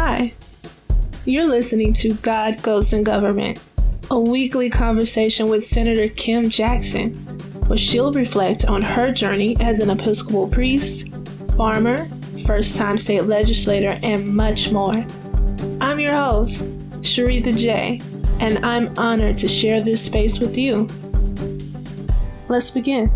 Hi, you're listening to God, Goats, and Government, a weekly conversation with Senator Kim Jackson, where she'll reflect on her journey as an Episcopal priest, farmer, first time state legislator, and much more. I'm your host, Sharitha J, and I'm honored to share this space with you. Let's begin.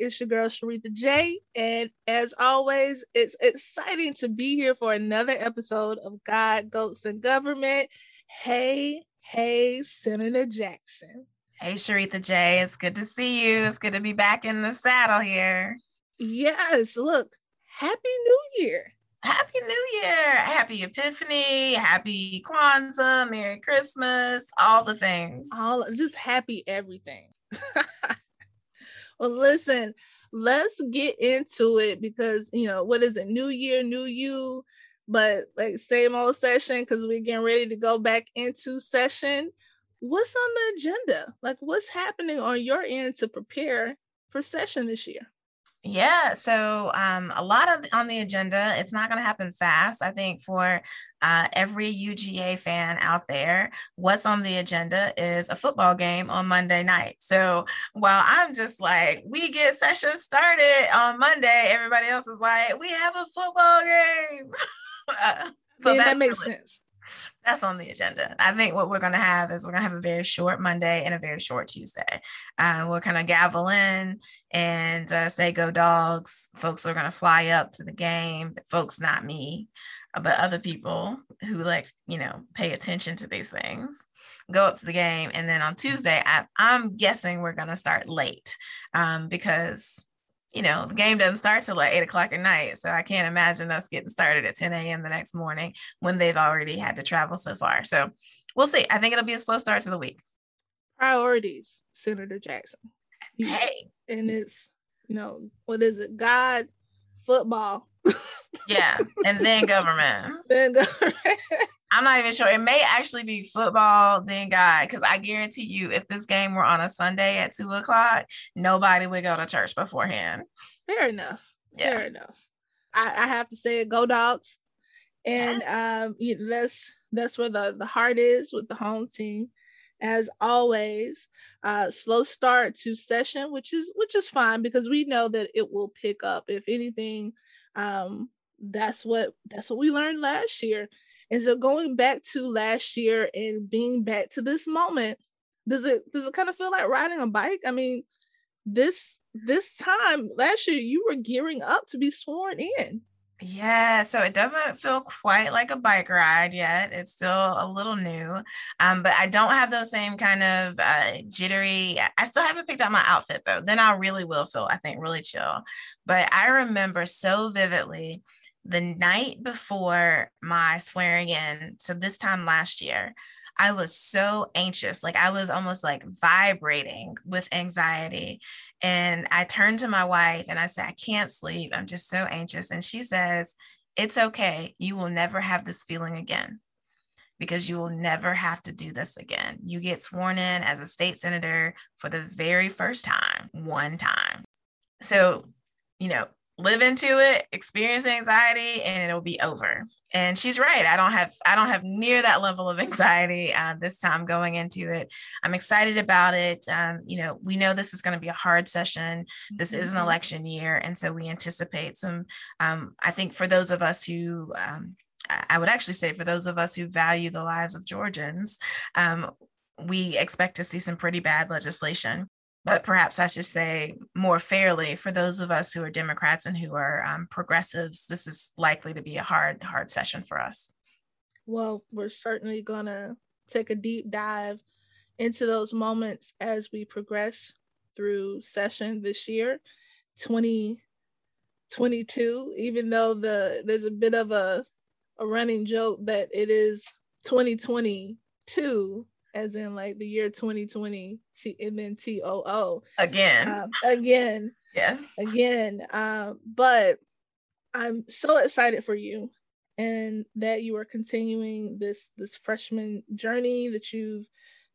It's your girl Sharitha J, and as always, it's exciting to be here for another episode of God, Goats, and Government. Hey, hey, Senator Jackson. Hey, Sharitha J, it's good to see you. It's good to be back in the saddle here. Yes, look, Happy New Year. Happy New Year. Happy Epiphany. Happy Kwanzaa. Merry Christmas. All the things. All just happy everything. well, listen, let's get into it because you know what is it? New year, new you. But like same old session because we're getting ready to go back into session. What's on the agenda? Like what's happening on your end to prepare for session this year? Yeah, so um, a lot of on the agenda. It's not going to happen fast. I think for uh, every UGA fan out there, what's on the agenda is a football game on Monday night. So while I'm just like, we get session started on Monday, everybody else is like, we have a football game. uh, so yeah, that makes really, sense that's on the agenda. I think what we're going to have is we're going to have a very short Monday and a very short Tuesday. Uh, we'll kind of gavel in and uh, say go dogs. Folks are going to fly up to the game. Folks, not me, uh, but other people who like you know pay attention to these things go up to the game and then on tuesday I, am guessing we're going to start late um, because you know, the game doesn't start till like eight o'clock at night. So I can't imagine us getting started at 10 a.m. the next morning when they've already had to travel so far. So we'll see. I think it'll be a slow start to the week. Priorities, Senator Jackson. Hey. And it's, you know, what is it? God, football. yeah. And then government. then government. I'm not even sure. It may actually be football, then God, because I guarantee you, if this game were on a Sunday at two o'clock, nobody would go to church beforehand. Fair enough. Yeah. Fair enough. I, I have to say, go dogs, and um, you know, that's that's where the the heart is with the home team. As always, uh, slow start to session, which is which is fine because we know that it will pick up. If anything, um, that's what that's what we learned last year and so going back to last year and being back to this moment, does it does it kind of feel like riding a bike? I mean, this this time last year you were gearing up to be sworn in. Yeah, so it doesn't feel quite like a bike ride yet. It's still a little new, um, but I don't have those same kind of uh, jittery. I still haven't picked out my outfit though. Then I really will feel, I think, really chill. But I remember so vividly the night before my swearing in, so this time last year, I was so anxious. Like I was almost like vibrating with anxiety. And I turned to my wife and I said, I can't sleep. I'm just so anxious. And she says, It's okay. You will never have this feeling again because you will never have to do this again. You get sworn in as a state senator for the very first time, one time. So, you know, live into it, experience anxiety, and it'll be over. And she's right. I don't have I don't have near that level of anxiety uh, this time going into it. I'm excited about it. Um, you know, we know this is going to be a hard session. This mm-hmm. is an mm-hmm. election year, and so we anticipate some. Um, I think for those of us who um, I would actually say for those of us who value the lives of Georgians, um, we expect to see some pretty bad legislation but perhaps I should say more fairly for those of us who are Democrats and who are um, progressives, this is likely to be a hard, hard session for us. Well, we're certainly going to take a deep dive into those moments as we progress through session this year, 2022, even though the there's a bit of a, a running joke that it is 2022 as in like the year 2020 T- and then TOO again. Um, again. Yes. Again. Um, but I'm so excited for you and that you are continuing this this freshman journey that you've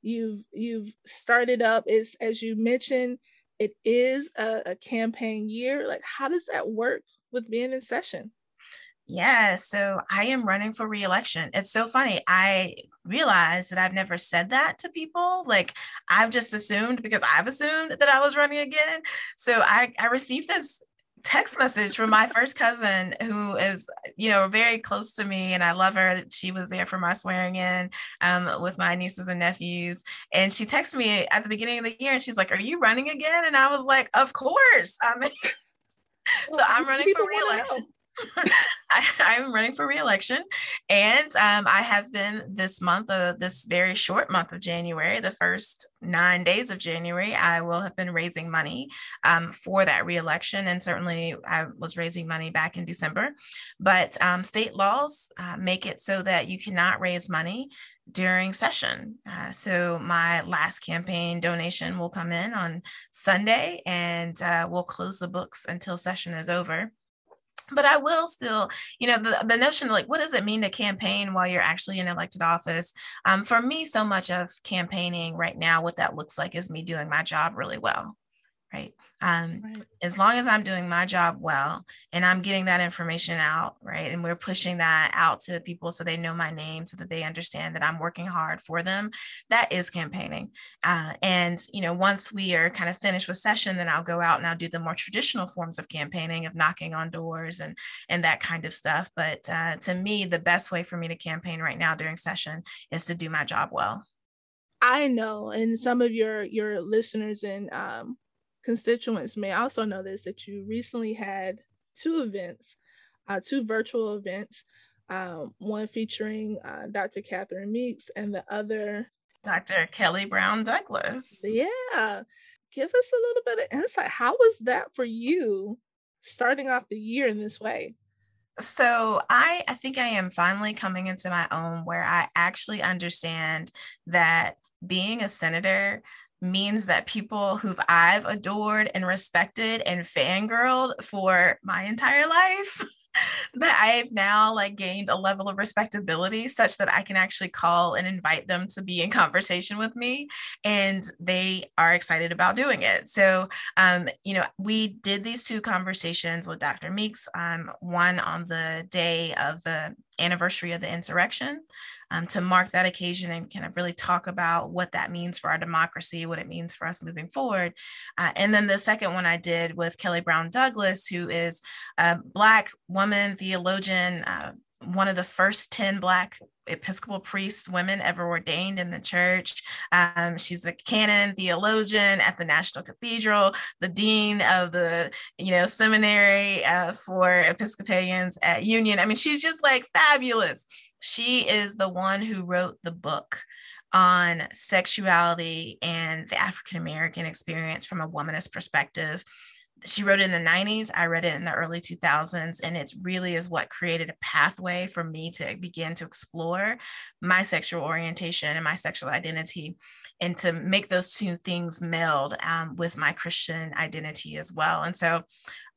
you've you've started up. Is as you mentioned it is a, a campaign year. Like how does that work with being in session? Yeah, so I am running for reelection. It's so funny. I realized that I've never said that to people. Like I've just assumed because I've assumed that I was running again. So I, I received this text message from my first cousin who is you know very close to me and i love her she was there for my swearing in um, with my nieces and nephews and she texted me at the beginning of the year and she's like are you running again and i was like of course i mean so i'm running for reelection I, am running for reelection, and um, I have been this month, uh, this very short month of January, the first nine days of January, I will have been raising money um, for that reelection, and certainly I was raising money back in December. But um, state laws uh, make it so that you cannot raise money during session. Uh, so my last campaign donation will come in on Sunday, and uh, we'll close the books until session is over but I will still, you know, the, the notion of like, what does it mean to campaign while you're actually in elected office? Um, for me, so much of campaigning right now, what that looks like is me doing my job really well right? Um, right. As long as I'm doing my job well and I'm getting that information out, right? And we're pushing that out to people so they know my name, so that they understand that I'm working hard for them. That is campaigning. Uh, and, you know, once we are kind of finished with session, then I'll go out and I'll do the more traditional forms of campaigning, of knocking on doors and, and that kind of stuff. But uh, to me, the best way for me to campaign right now during session is to do my job well. I know, and some of your your listeners and um, constituents may also know this that you recently had two events, uh, two virtual events, um, one featuring uh, Dr. Catherine Meeks and the other Dr. Kelly Brown Douglas. Yeah. Give us a little bit of insight. How was that for you starting off the year in this way? so I, I think I am finally coming into my own where I actually understand that being a senator means that people who I've adored and respected and fangirled for my entire life that I've now like gained a level of respectability such that I can actually call and invite them to be in conversation with me and they are excited about doing it. So um, you know, we did these two conversations with Dr. Meeks, um, one on the day of the anniversary of the insurrection um, to mark that occasion and kind of really talk about what that means for our democracy, what it means for us moving forward. Uh, and then the second one I did with Kelly Brown Douglas, who is a Black woman theologian. Uh, one of the first 10 Black Episcopal priests, women ever ordained in the church. Um, she's a canon theologian at the National Cathedral, the dean of the, you know, seminary uh, for Episcopalians at Union. I mean, she's just like fabulous. She is the one who wrote the book on sexuality and the African American experience from a womanist perspective. She wrote it in the 90s. I read it in the early 2000s. And it really is what created a pathway for me to begin to explore my sexual orientation and my sexual identity and to make those two things meld um, with my Christian identity as well. And so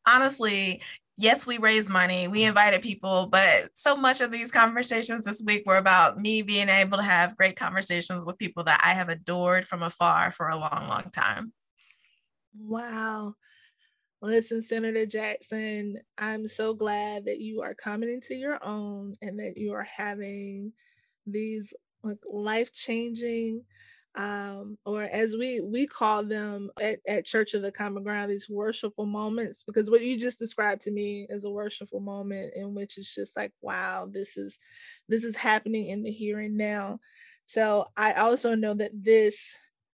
honestly, yes, we raised money, we invited people, but so much of these conversations this week were about me being able to have great conversations with people that I have adored from afar for a long, long time. Wow. Listen, Senator Jackson, I'm so glad that you are coming into your own and that you are having these like life-changing um, or as we we call them at, at Church of the Common Ground, these worshipful moments, because what you just described to me is a worshipful moment in which it's just like, wow, this is this is happening in the here and now. So I also know that this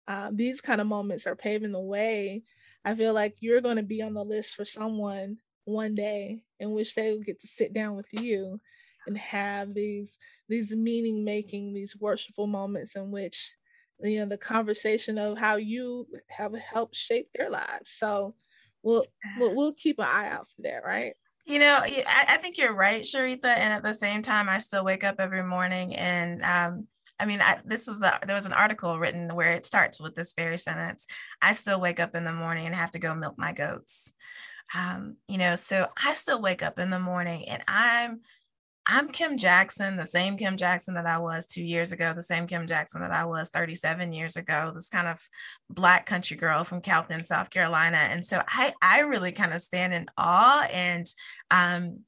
uh, these kind of moments are paving the way. I feel like you're going to be on the list for someone one day in which they will get to sit down with you and have these these meaning making these worshipful moments in which you know the conversation of how you have helped shape their lives. So we'll we'll, we'll keep an eye out for that right? You know I, I think you're right sharitha and at the same time i still wake up every morning and um I mean, I, this was the, there was an article written where it starts with this very sentence. I still wake up in the morning and have to go milk my goats. Um, you know, so I still wake up in the morning and I'm I'm Kim Jackson, the same Kim Jackson that I was two years ago, the same Kim Jackson that I was 37 years ago, this kind of black country girl from Calvin, South Carolina. And so I, I really kind of stand in awe and um,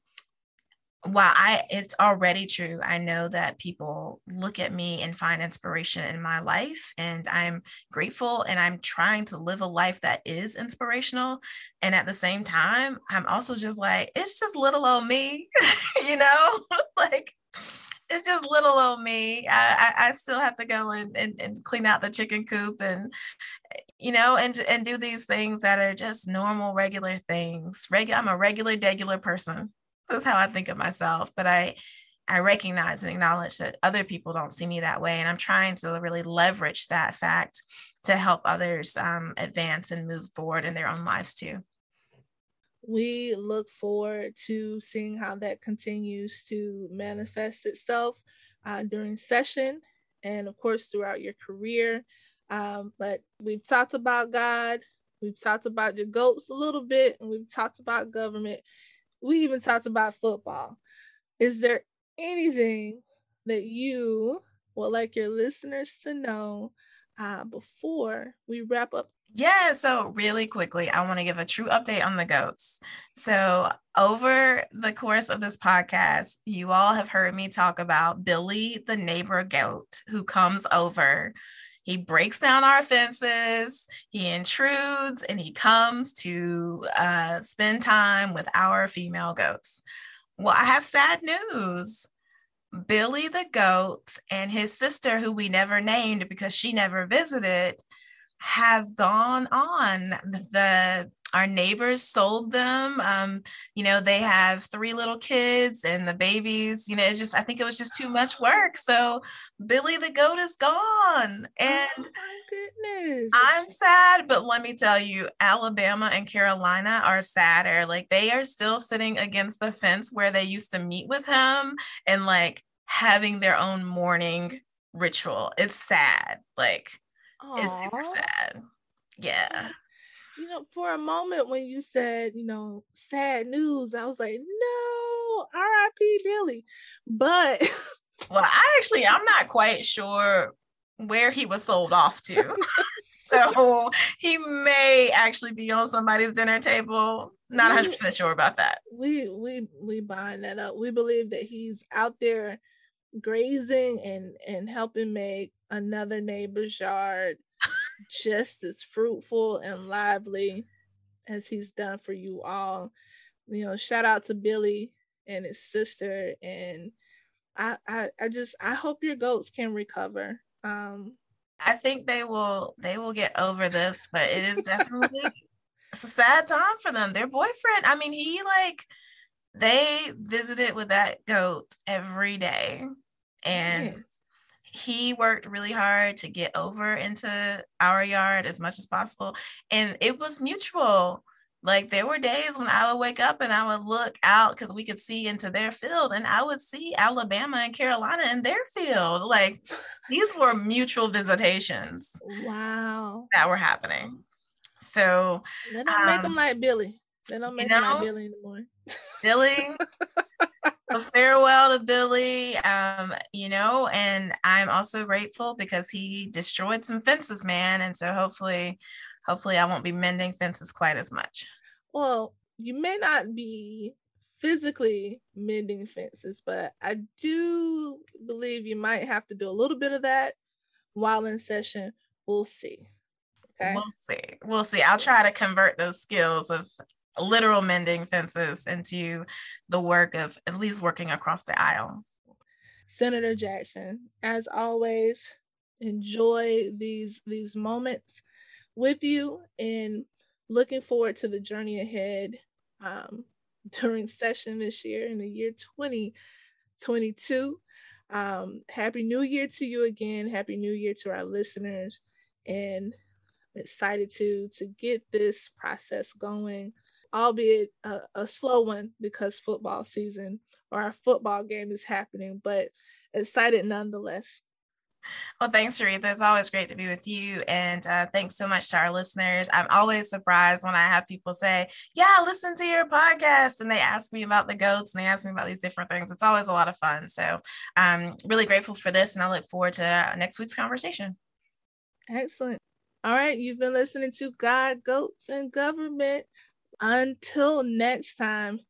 while I it's already true, I know that people look at me and find inspiration in my life and I'm grateful and I'm trying to live a life that is inspirational and at the same time I'm also just like it's just little old me, you know? like it's just little old me. I, I, I still have to go and, and, and clean out the chicken coop and you know and and do these things that are just normal regular things. Regular I'm a regular regular person that's how I think of myself. But I I recognize and acknowledge that other people don't see me that way. And I'm trying to really leverage that fact to help others um, advance and move forward in their own lives too. We look forward to seeing how that continues to manifest itself uh, during session and, of course, throughout your career. Um, but we've talked about God, we've talked about your goats a little bit, and we've talked about government we even talked about football. Is there anything that you would like your listeners to know uh, before we wrap up? Yeah, so really quickly, I want to give a true update on the goats. So, over the course of this podcast, you all have heard me talk about Billy, the neighbor goat, who comes over he breaks down our fences, he intrudes, and he comes to uh, spend time with our female goats. Well, I have sad news. Billy the goat and his sister, who we never named because she never visited, have gone on. The our neighbors sold them. Um, you know, they have three little kids and the babies, you know, it's just, I think it was just too much work. So Billy the goat is gone. And oh goodness. I'm sad, but let me tell you, Alabama and Carolina are sadder. Like they are still sitting against the fence where they used to meet with him and like having their own morning ritual. It's sad. Like Aww. it's super sad. Yeah you know, for a moment when you said, you know, sad news, I was like, no, R.I.P. Billy. But well, I actually I'm not quite sure where he was sold off to. so he may actually be on somebody's dinner table. Not 100 percent sure about that. We we we buying that up. We believe that he's out there grazing and and helping make another neighbor's yard just as fruitful and lively as he's done for you all. You know, shout out to Billy and his sister. And I I, I just I hope your goats can recover. Um I think they will they will get over this, but it is definitely it's a sad time for them. Their boyfriend, I mean, he like they visited with that goat every day. And yes he worked really hard to get over into our yard as much as possible. And it was mutual. Like there were days when I would wake up and I would look out because we could see into their field and I would see Alabama and Carolina in their field. Like these were mutual visitations. Wow. That were happening. So they don't um, make them like Billy. They don't make you know, them like Billy anymore. Billy, a farewell to Billy. Um, you know, and I'm also grateful because he destroyed some fences, man. And so hopefully, hopefully I won't be mending fences quite as much. Well, you may not be physically mending fences, but I do believe you might have to do a little bit of that while in session. We'll see. Okay. We'll see. We'll see. I'll try to convert those skills of literal mending fences into the work of at least working across the aisle. Senator Jackson, as always, enjoy these these moments with you and looking forward to the journey ahead um, during session this year in the year 2022. Um, happy New Year to you again. Happy New Year to our listeners. And excited to to get this process going albeit a, a slow one because football season or our football game is happening, but excited nonetheless. Well, thanks, Sharitha. It's always great to be with you. And uh, thanks so much to our listeners. I'm always surprised when I have people say, Yeah, listen to your podcast. And they ask me about the goats and they ask me about these different things. It's always a lot of fun. So I'm really grateful for this. And I look forward to next week's conversation. Excellent. All right. You've been listening to God, Goats, and Government. Until next time,